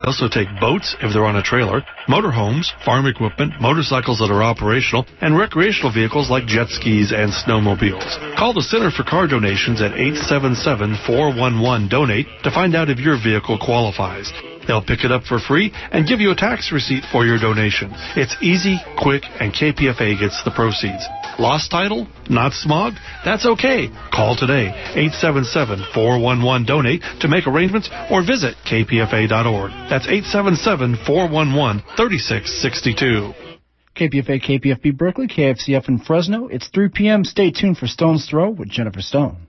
They also take boats if they're on a trailer, motorhomes, farm equipment, motorcycles that are operational, and recreational vehicles like jet skis and snowmobiles. Call the Center for Car Donations at 877-411-DONATE to find out if your vehicle qualifies. They'll pick it up for free and give you a tax receipt for your donation. It's easy, quick, and KPFA gets the proceeds. Lost title? Not smog? That's okay. Call today, 877-411-DONATE to make arrangements or visit kpfa.org. That's 877-411-3662. KPFA, KPFB Berkeley, KFCF in Fresno. It's 3 p.m. Stay tuned for Stone's Throw with Jennifer Stone.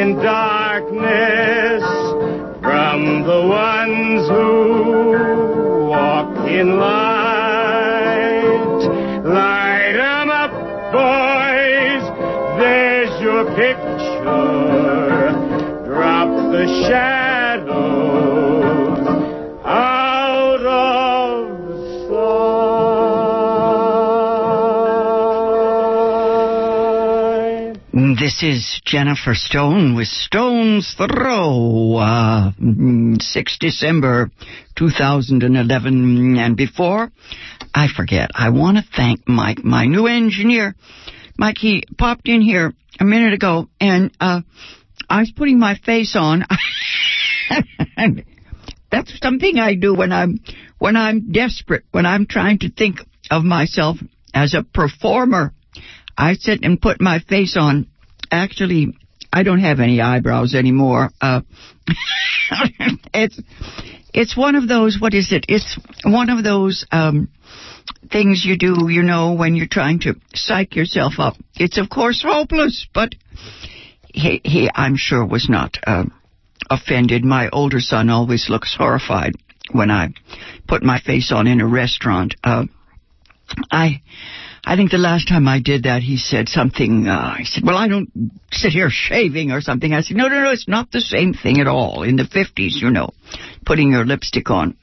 in darkness from the ones who walk in light. This is Jennifer Stone with Stone's Throw, uh, mm, 6 December 2011. And before I forget, I want to thank Mike, my new engineer. Mike, he popped in here a minute ago and, uh, I was putting my face on. That's something I do when I'm, when I'm desperate, when I'm trying to think of myself as a performer. I sit and put my face on. Actually, I don't have any eyebrows anymore. Uh, it's it's one of those. What is it? It's one of those um, things you do. You know, when you're trying to psych yourself up. It's of course hopeless, but he he I'm sure was not uh, offended. My older son always looks horrified when I put my face on in a restaurant. Uh, I I think the last time I did that, he said something. Uh, he said, "Well, I don't sit here shaving or something." I said, "No, no, no, it's not the same thing at all. In the fifties, you know, putting your lipstick on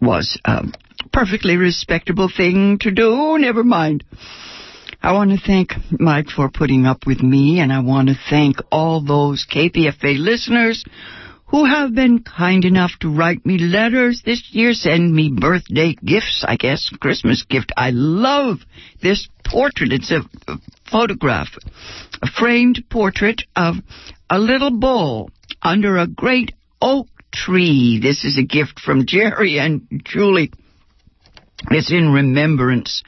was a perfectly respectable thing to do. Never mind." I want to thank Mike for putting up with me, and I want to thank all those KPFA listeners who have been kind enough to write me letters this year, send me birthday gifts, I guess, Christmas gift. I love this portrait. It's a, a photograph, a framed portrait of a little bull under a great oak tree. This is a gift from Jerry and Julie. It's in remembrance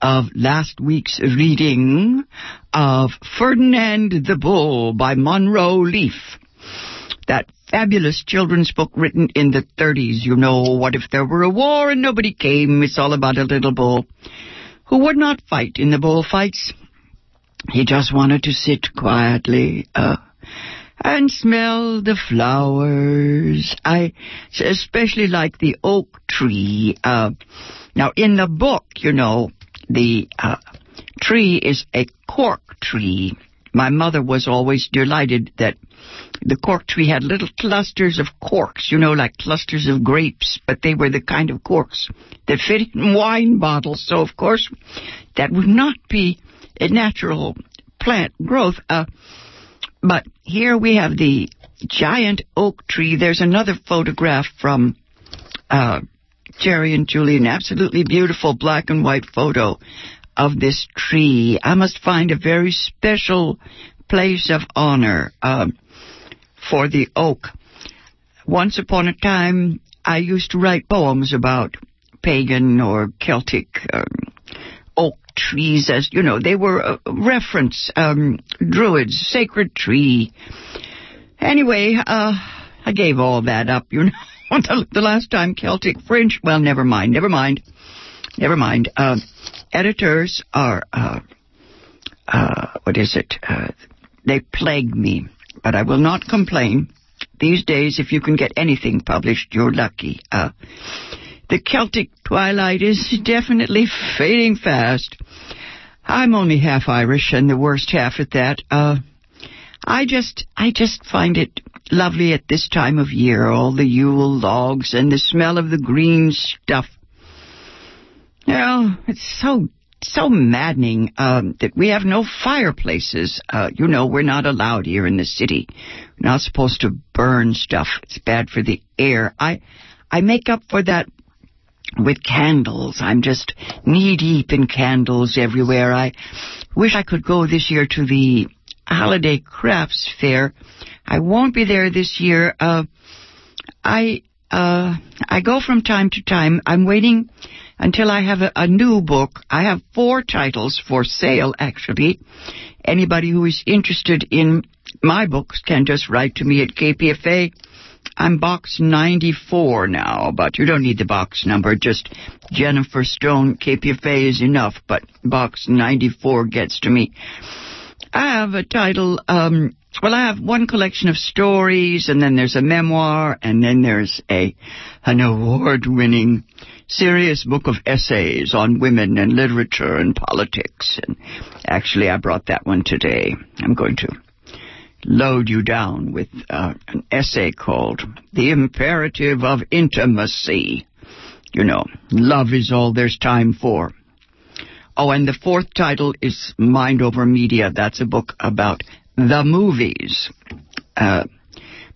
of last week's reading of Ferdinand the Bull by Munro Leaf. That fabulous children's book written in the 30s. You know, what if there were a war and nobody came? It's all about a little bull who would not fight in the bullfights. He just wanted to sit quietly, uh, and smell the flowers. I especially like the oak tree. Uh, now, in the book, you know, the uh, tree is a cork tree. My mother was always delighted that the cork tree had little clusters of corks, you know, like clusters of grapes, but they were the kind of corks that fit in wine bottles. So, of course, that would not be a natural plant growth. Uh, but here we have the giant oak tree. There's another photograph from uh, Jerry and Julie, an absolutely beautiful black and white photo of this tree. I must find a very special place of honor uh, for the oak. Once upon a time, I used to write poems about pagan or Celtic um, oak trees, as you know, they were a reference um, druids, sacred tree. Anyway, uh, I gave all that up, you know. the, last time Celtic French, well, never mind, never mind, never mind. Uh, editors are, uh, uh, what is it? Uh, they plague me, but I will not complain. these days, if you can get anything published, you're lucky. Uh, the Celtic twilight is definitely fading fast. I'm only half Irish and the worst half at that. Uh, I just, I just find it lovely at this time of year, all the Yule logs and the smell of the green stuff. Well, it's so, so maddening, um, that we have no fireplaces. Uh, you know, we're not allowed here in the city. We're not supposed to burn stuff. It's bad for the air. I, I make up for that with candles. I'm just knee deep in candles everywhere. I wish I could go this year to the holiday crafts fair. I won't be there this year. Uh, I uh, I go from time to time. I'm waiting until I have a, a new book. I have four titles for sale, actually. Anybody who is interested in my books can just write to me at KPFA. I'm box 94 now, but you don't need the box number. Just Jennifer Stone, KPFA is enough, but box 94 gets to me. I have a title, um, well, I have one collection of stories, and then there's a memoir, and then there's a an award-winning serious book of essays on women and literature and politics. And actually, I brought that one today. I'm going to load you down with uh, an essay called "The Imperative of Intimacy." You know, love is all there's time for. Oh, and the fourth title is Mind Over Media. That's a book about the movies. Uh,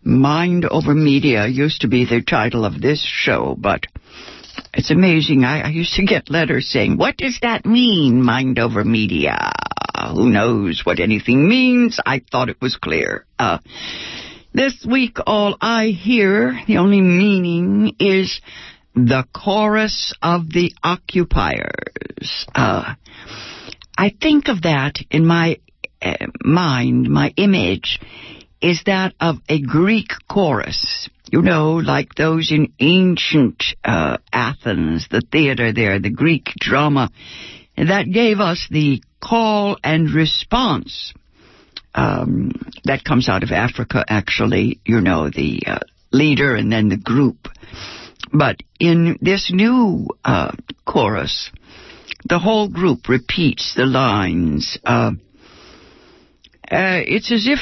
Mind Over Media used to be the title of this show, but it's amazing. I, I used to get letters saying, What does that mean, Mind Over Media? Who knows what anything means? I thought it was clear. Uh, this week, all I hear, the only meaning is the chorus of the occupiers. Uh, I think of that in my mind, my image is that of a Greek chorus. You know, like those in ancient uh, Athens, the theater there, the Greek drama, that gave us the call and response. Um, that comes out of Africa, actually. You know, the uh, leader and then the group. But in this new uh, chorus, the whole group repeats the lines. Uh, uh, it's as if,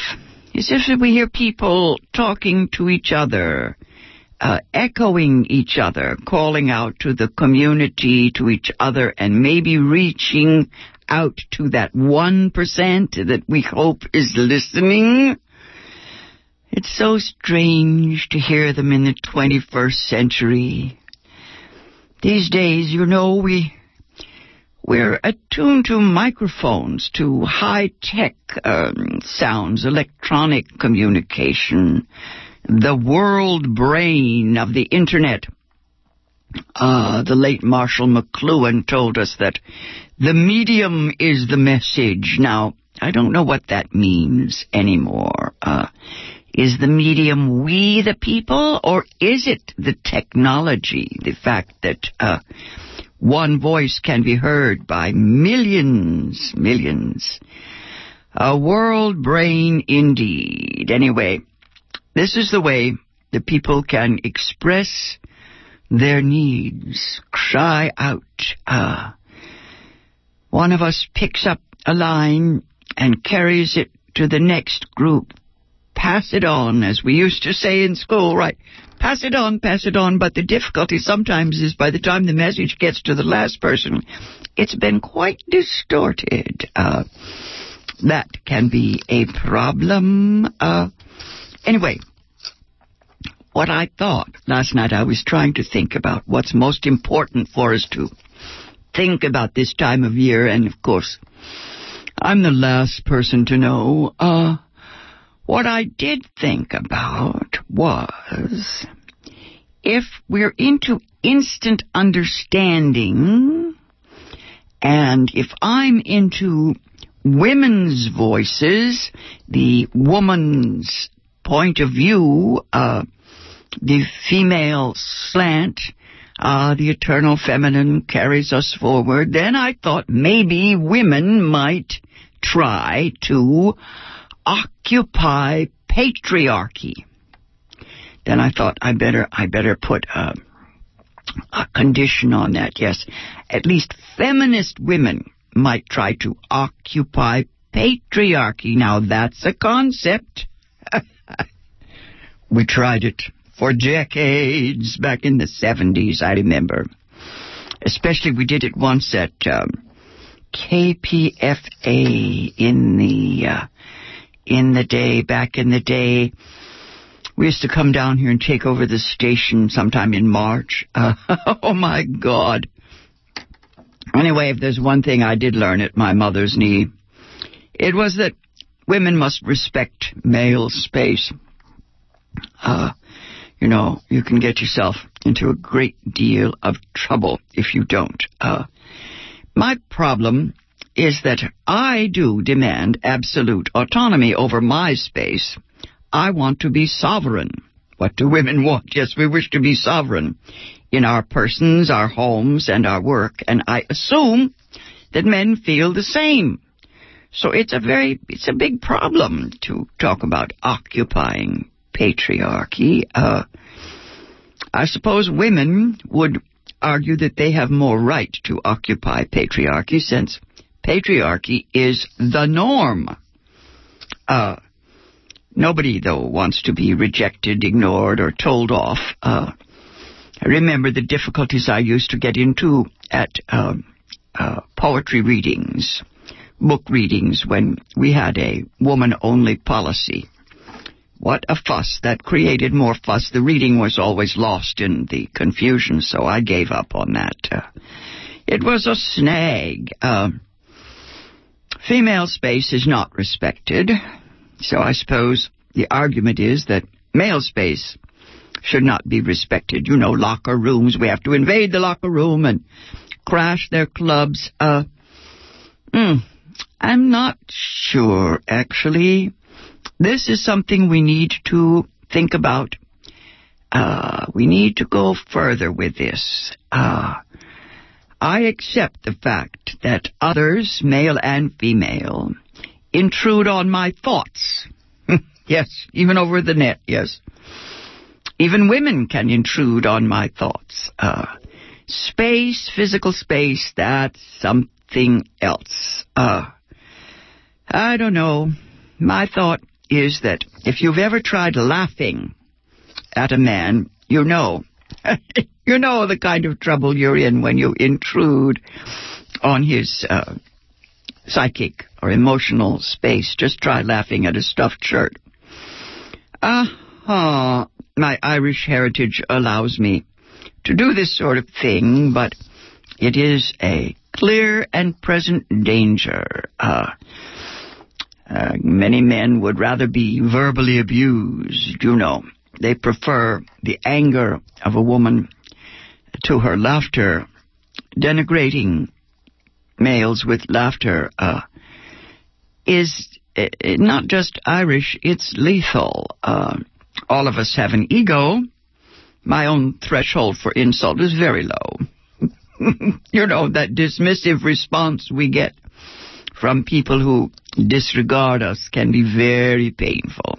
it's as if we hear people talking to each other, uh, echoing each other, calling out to the community, to each other, and maybe reaching out to that one percent that we hope is listening. It's so strange to hear them in the 21st century. These days, you know, we, we're attuned to microphones, to high-tech um, sounds, electronic communication, the world brain of the Internet. Uh, the late Marshall McLuhan told us that the medium is the message. Now, I don't know what that means anymore. Uh, is the medium we the people, or is it the technology, the fact that uh, one voice can be heard by millions, millions? A world brain indeed. Anyway, this is the way the people can express their needs, cry out. ah. one of us picks up a line and carries it to the next group pass it on, as we used to say in school, right? Pass it on, pass it on. But the difficulty sometimes is by the time the message gets to the last person, it's been quite distorted. Uh, that can be a problem. Uh, anyway, what I thought last night, I was trying to think about what's most important for us to think about this time of year, and of course, I'm the last person to know. Uh, what I did think about was if we're into instant understanding, and if I'm into women's voices, the woman's point of view, uh, the female slant, uh, the eternal feminine carries us forward, then I thought maybe women might try to occupy patriarchy. then I thought I better I better put a, a condition on that. Yes, at least feminist women might try to occupy patriarchy. Now that's a concept. we tried it for decades back in the 70s, I remember. Especially we did it once at um, KPFA in the uh, in the day back in the day. We used to come down here and take over the station sometime in March. Uh, oh my God. Anyway, if there's one thing I did learn at my mother's knee, it was that women must respect male space. Uh, you know, you can get yourself into a great deal of trouble if you don't. Uh, my problem is that I do demand absolute autonomy over my space. I want to be sovereign. What do women want? Yes, we wish to be sovereign in our persons, our homes, and our work, and I assume that men feel the same. So it's a very, it's a big problem to talk about occupying patriarchy. Uh, I suppose women would argue that they have more right to occupy patriarchy since patriarchy is the norm. Uh, nobody, though, wants to be rejected, ignored, or told off. Uh, I remember the difficulties I used to get into at uh, uh poetry readings, book readings, when we had a woman only policy. What a fuss. That created more fuss. The reading was always lost in the confusion, so I gave up on that. Uh, it was a snag. Female space is not respected, so I suppose the argument is that male space should not be respected. You know, locker rooms, we have to invade the locker room and crash their clubs. Uh, mm, I'm not sure, actually. This is something we need to think about. Uh, we need to go further with this. Uh, I accept the fact that others, male and female, intrude on my thoughts. yes, even over the net, yes. Even women can intrude on my thoughts. Uh, space, physical space, that's something else. Uh, I don't know. My thought is that if you've ever tried laughing at a man, you know. you know the kind of trouble you're in when you intrude on his uh, psychic or emotional space. Just try laughing at a stuffed shirt. Ah, uh, my Irish heritage allows me to do this sort of thing, but it is a clear and present danger. Uh, uh, many men would rather be verbally abused, you know. They prefer the anger of a woman to her laughter. Denigrating males with laughter uh, is uh, not just Irish, it's lethal. Uh, all of us have an ego. My own threshold for insult is very low. you know, that dismissive response we get from people who disregard us can be very painful.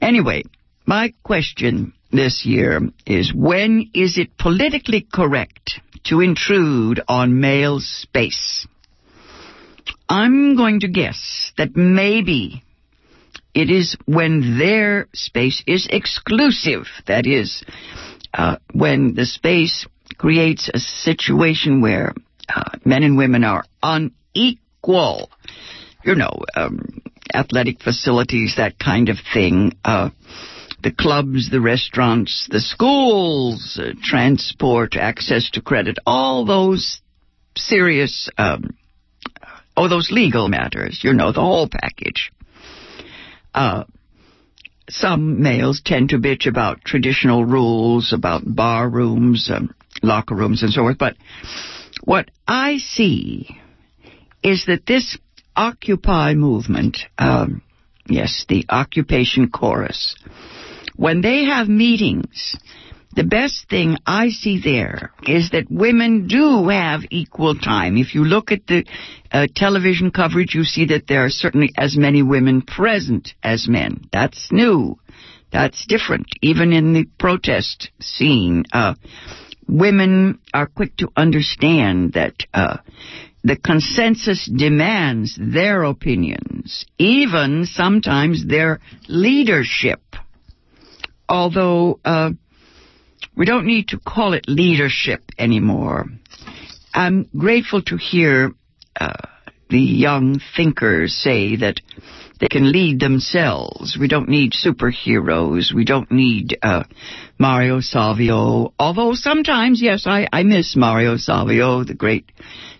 Anyway, my question this year is when is it politically correct to intrude on male space? I'm going to guess that maybe it is when their space is exclusive. That is, uh, when the space creates a situation where uh, men and women are unequal. You know, um, athletic facilities, that kind of thing. Uh, the clubs, the restaurants, the schools, uh, transport, access to credit, all those serious, um, oh, those legal matters, you know, the whole package. Uh, some males tend to bitch about traditional rules, about bar rooms, um, locker rooms, and so forth, but what I see is that this Occupy movement, um, yes, the occupation chorus, when they have meetings, the best thing I see there is that women do have equal time. If you look at the uh, television coverage, you see that there are certainly as many women present as men. That's new. That's different, even in the protest scene. Uh, women are quick to understand that uh, the consensus demands their opinions, even sometimes their leadership. Although uh, we don't need to call it leadership anymore. I'm grateful to hear uh, the young thinkers say that they can lead themselves. We don't need superheroes. We don't need uh, Mario Savio. Although sometimes, yes, I, I miss Mario Savio, the great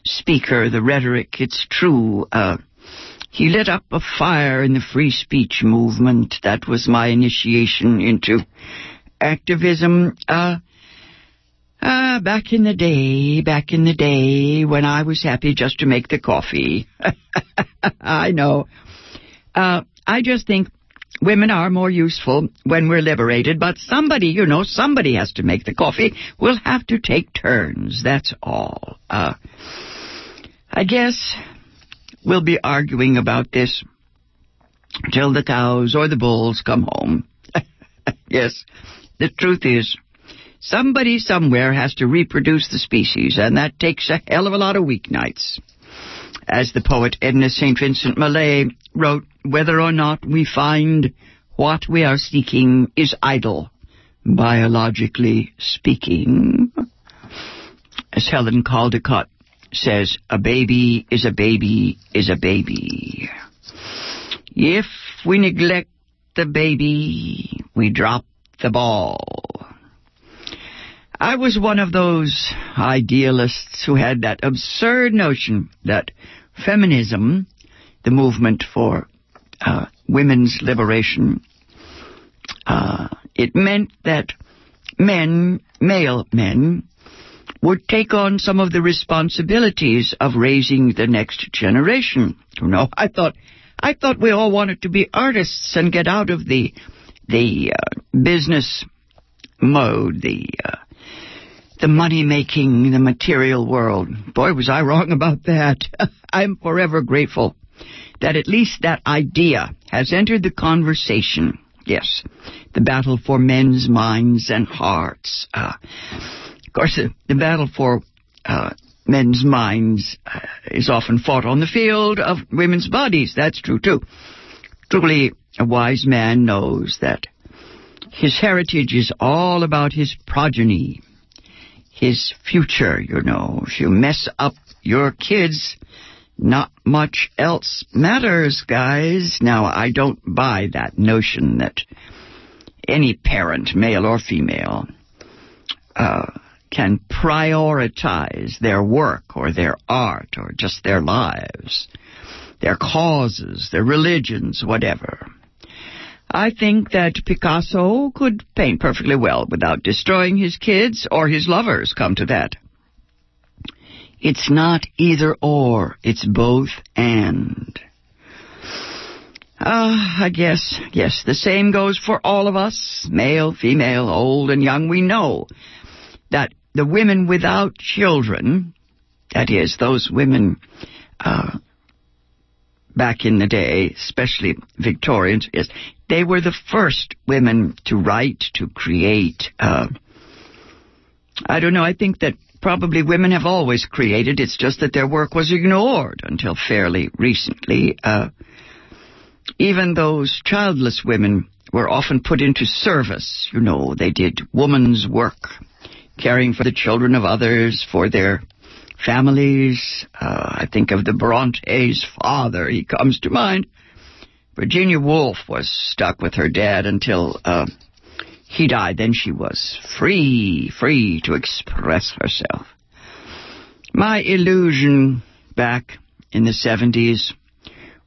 speaker, the rhetoric. It's true. Uh, he lit up a fire in the free speech movement. That was my initiation into activism. Uh, uh, back in the day, back in the day when I was happy just to make the coffee. I know. Uh, I just think women are more useful when we're liberated, but somebody, you know, somebody has to make the coffee. We'll have to take turns, that's all. Uh, I guess we'll be arguing about this till the cows or the bulls come home. yes, the truth is, somebody somewhere has to reproduce the species, and that takes a hell of a lot of weeknights. As the poet Edna St. Vincent Millay wrote, whether or not we find what we are seeking is idle, biologically speaking. As Helen Caldicott says, a baby is a baby is a baby. If we neglect the baby, we drop the ball. I was one of those idealists who had that absurd notion that feminism, the movement for uh, women's liberation, uh, it meant that men, male men, would take on some of the responsibilities of raising the next generation. You know, I thought, I thought we all wanted to be artists and get out of the, the uh, business mode, the uh, the money making, the material world. Boy, was I wrong about that. I'm forever grateful that at least that idea has entered the conversation. Yes, the battle for men's minds and hearts. Uh, of course, the, the battle for uh, men's minds uh, is often fought on the field of women's bodies. That's true too. Truly, a wise man knows that his heritage is all about his progeny, his future, you know. If you mess up your kids, not much else matters, guys. Now, I don't buy that notion that any parent, male or female, uh, can prioritize their work or their art or just their lives, their causes, their religions, whatever. I think that Picasso could paint perfectly well without destroying his kids or his lovers, come to that. It's not either or, it's both and. Ah, uh, I guess, yes, the same goes for all of us, male, female, old and young. We know that the women without children, that is, those women uh, back in the day, especially Victorians, yes, they were the first women to write, to create. Uh, I don't know. I think that probably women have always created. It's just that their work was ignored until fairly recently. Uh, even those childless women were often put into service. You know, they did woman's work, caring for the children of others, for their families. Uh, I think of the Brontes' father. He comes to mind. Virginia Woolf was stuck with her dad until uh, he died. Then she was free, free to express herself. My illusion back in the 70s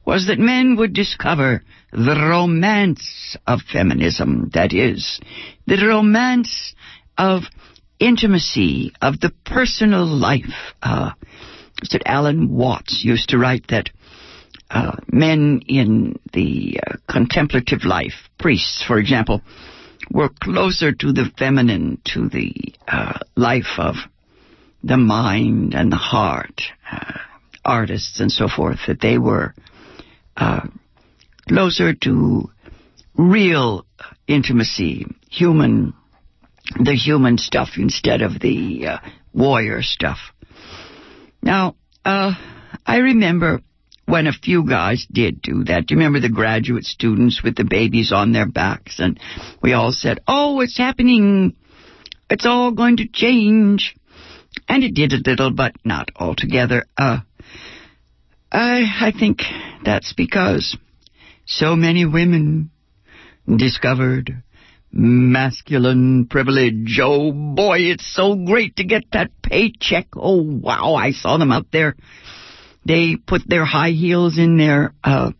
was that men would discover the romance of feminism, that is, the romance of intimacy, of the personal life. Uh, that Alan Watts used to write that uh, men in the uh, contemplative life, priests, for example, were closer to the feminine, to the uh, life of the mind and the heart, uh, artists and so forth, that they were uh, closer to real intimacy, human, the human stuff instead of the uh, warrior stuff. Now, uh, I remember when a few guys did do that. Do you remember the graduate students with the babies on their backs? And we all said, oh, it's happening. It's all going to change. And it did a little, but not altogether. Uh, I, I think that's because so many women discovered masculine privilege. Oh boy, it's so great to get that paycheck. Oh wow, I saw them out there. They put their high heels in their uh,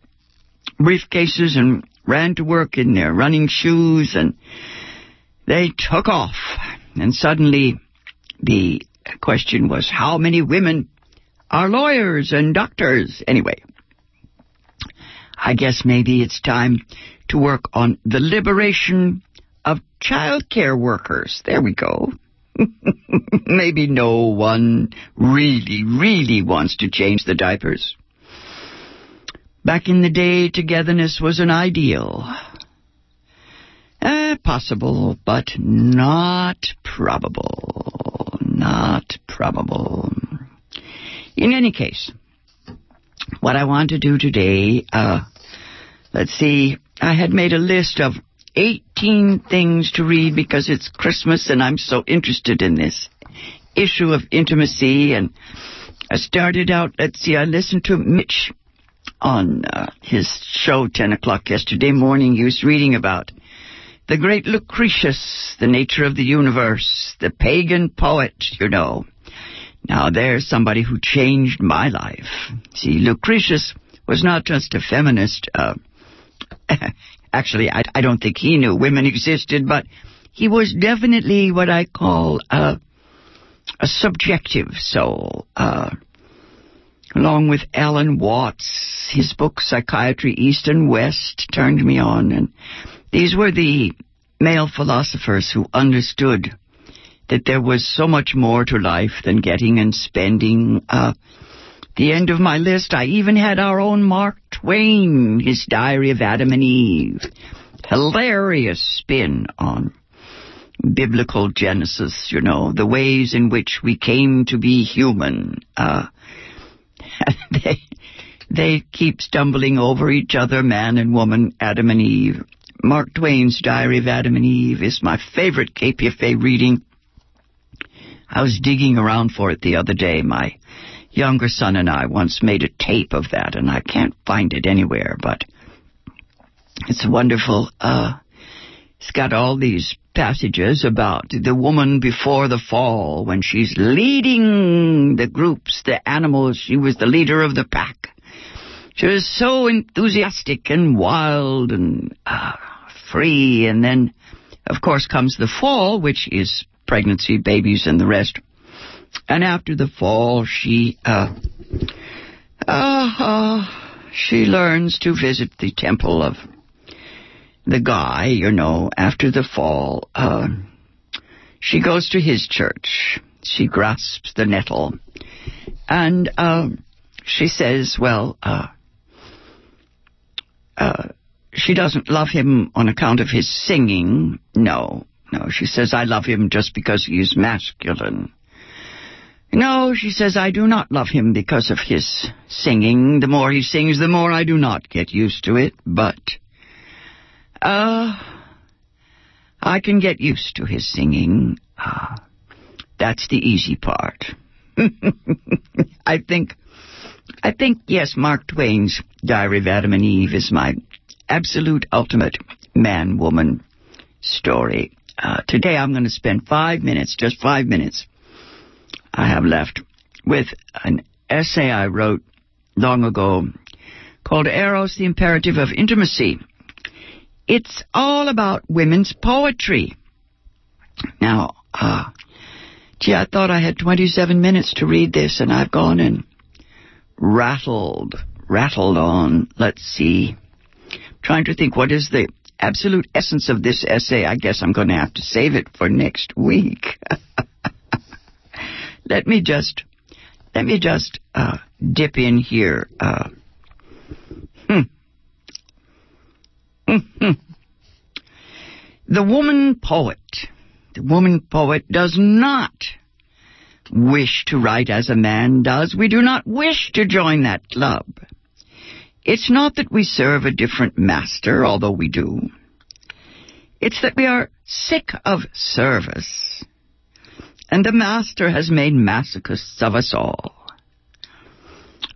briefcases and ran to work in their running shoes and they took off. And suddenly the question was how many women are lawyers and doctors? Anyway, I guess maybe it's time to work on the liberation of child care workers. There we go. maybe no one really, really wants to change the diapers. Back in the day, togetherness was an ideal. Uh, possible, but not probable. Not probable. In any case, what I want to do today, uh, let's see, I had made a list of 18 things to read because it's Christmas and I'm so interested in this issue of intimacy. And I started out, let's see, I listened to Mitch on uh, his show 10 o'clock yesterday morning. He was reading about the great Lucretius, the nature of the universe, the pagan poet, you know. Now there's somebody who changed my life. See, Lucretius was not just a feminist. Uh, actually, I, I, don't think he knew women existed, but he was definitely what I call a, a subjective soul. Uh, along with Alan Watts, his book Psychiatry East and West turned me on, and these were the male philosophers who understood that there was so much more to life than getting and spending. Uh, the end of my list, I even had our own Mark Twain, his Diary of Adam and Eve. Hilarious spin on biblical Genesis, you know, the ways in which we came to be human. Uh, they, they keep stumbling over each other, man and woman, Adam and Eve. Mark Twain's Diary of Adam and Eve is my favorite KPFA reading. I was digging around for it the other day. My younger son and I once made a tape of that, and I can't find it anywhere, but it's wonderful. Uh, it's got all these passages about the woman before the fall when she's leading the groups, the animals. She was the leader of the pack. She was so enthusiastic and wild and uh, free, and then, of course, comes the fall, which is pregnancy, babies, and the rest. And after the fall, she, uh, uh, uh, she learns to visit the temple of the guy, you know, after the fall. Uh, she goes to his church. She grasps the nettle. And, uh, she says, well, uh, uh, she doesn't love him on account of his singing. No, no. She says, I love him just because he is masculine. No, she says, I do not love him because of his singing. The more he sings, the more I do not get used to it. But, uh, I can get used to his singing. Uh, that's the easy part. I think, I think, yes, Mark Twain's Diary of Adam and Eve is my absolute ultimate man woman story. Uh, today I'm going to spend five minutes, just five minutes, I have left, with an essay I wrote long ago called Eros, the Imperative of Intimacy. It's all about women's poetry. Now, uh, gee, I thought I had 27 minutes to read this, and I've gone and rattled, rattled on. Let's see trying to think what is the absolute essence of this essay. I guess I'm going to have to save it for next week. let me just let me just uh, dip in here. Uh, hmm. The woman poet, the woman poet does not wish to write as a man does. We do not wish to join that club. It's not that we serve a different master, although we do. It's that we are sick of service. And the master has made masochists of us all.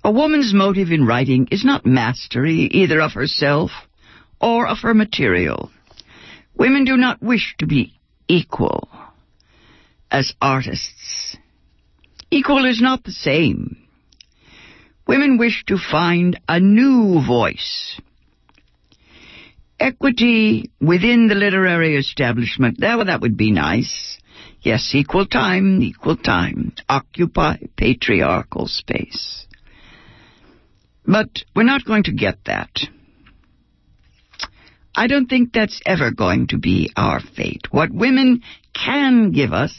A woman's motive in writing is not mastery either of herself or of her material. Women do not wish to be equal as artists. Equal is not the same. Women wish to find a new voice. Equity within the literary establishment, that, that would be nice. Yes, equal time, equal time. Occupy patriarchal space. But we're not going to get that. I don't think that's ever going to be our fate. What women can give us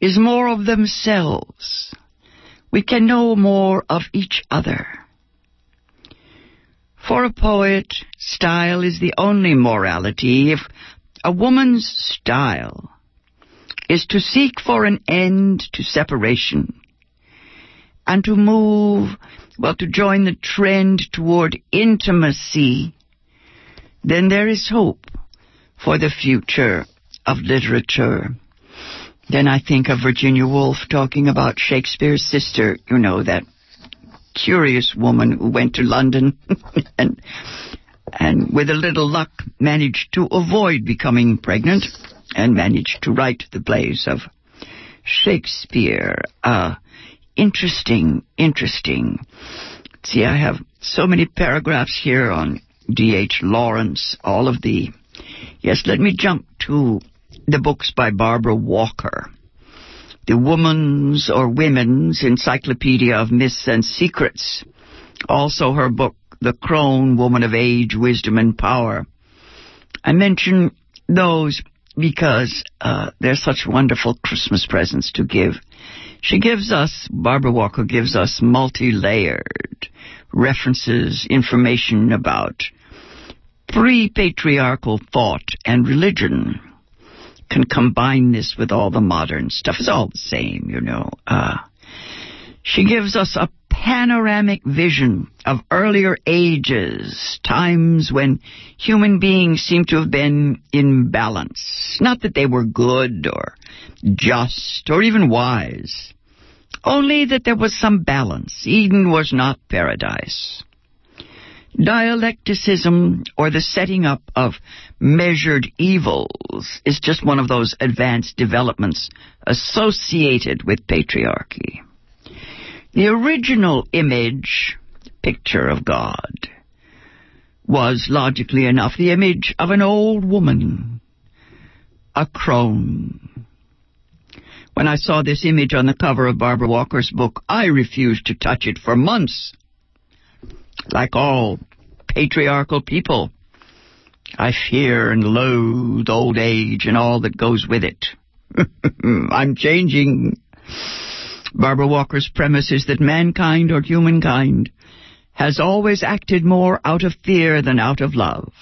is more of themselves. We can know more of each other. For a poet, style is the only morality. If a woman's style is to seek for an end to separation and to move, well, to join the trend toward intimacy, then there is hope for the future of literature. Then I think of Virginia Woolf talking about Shakespeare's sister, you know, that curious woman who went to London and and with a little luck managed to avoid becoming pregnant and managed to write the plays of Shakespeare. Uh, interesting, interesting. See, I have so many paragraphs here on D.H. Lawrence, all of the. Yes, let me jump to the books by Barbara Walker. The Woman's or Women's Encyclopedia of Myths and Secrets. Also her book, The Crone, Woman of Age, Wisdom and Power. I mention those because uh, they're such wonderful Christmas presents to give. She gives us, Barbara Walker gives us multi-layered references, information about pre-patriarchal thought and religion. Can combine this with all the modern stuff. It's all the same, you know. Uh, she gives us a panoramic vision of earlier ages, times when human beings seem to have been in balance. Not that they were good or just or even wise, only that there was some balance. Eden was not paradise. Dialecticism, or the setting up of measured evils, is just one of those advanced developments associated with patriarchy. The original image, picture of God, was, logically enough, the image of an old woman, a crone. When I saw this image on the cover of Barbara Walker's book, I refused to touch it for months. Like all patriarchal people, I fear and loathe old age and all that goes with it. I'm changing. Barbara Walker's premise is that mankind or humankind has always acted more out of fear than out of love.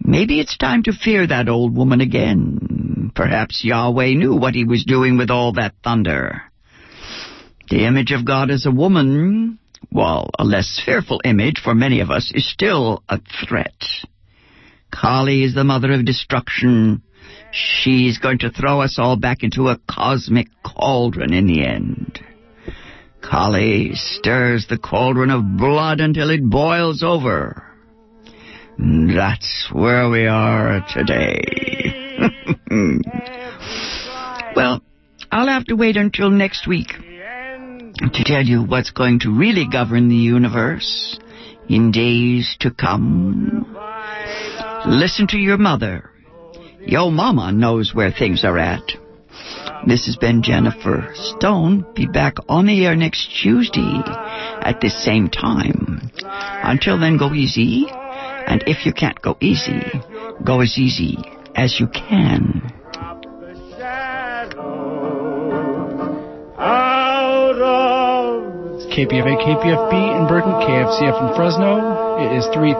Maybe it's time to fear that old woman again. Perhaps Yahweh knew what he was doing with all that thunder. The image of God as a woman, while a less fearful image for many of us, is still a threat. Kali is the mother of destruction. She's going to throw us all back into a cosmic cauldron in the end. Kali stirs the cauldron of blood until it boils over. That's where we are today. well, I'll have to wait until next week to tell you what's going to really govern the universe in days to come. Listen to your mother. Yo mama knows where things are at. This has been Jennifer Stone. Be back on the air next Tuesday at the same time. Until then, go easy. And if you can't go easy, go as easy as you can. KPFA, KPFB in Berkeley, KFCF in Fresno. It is 3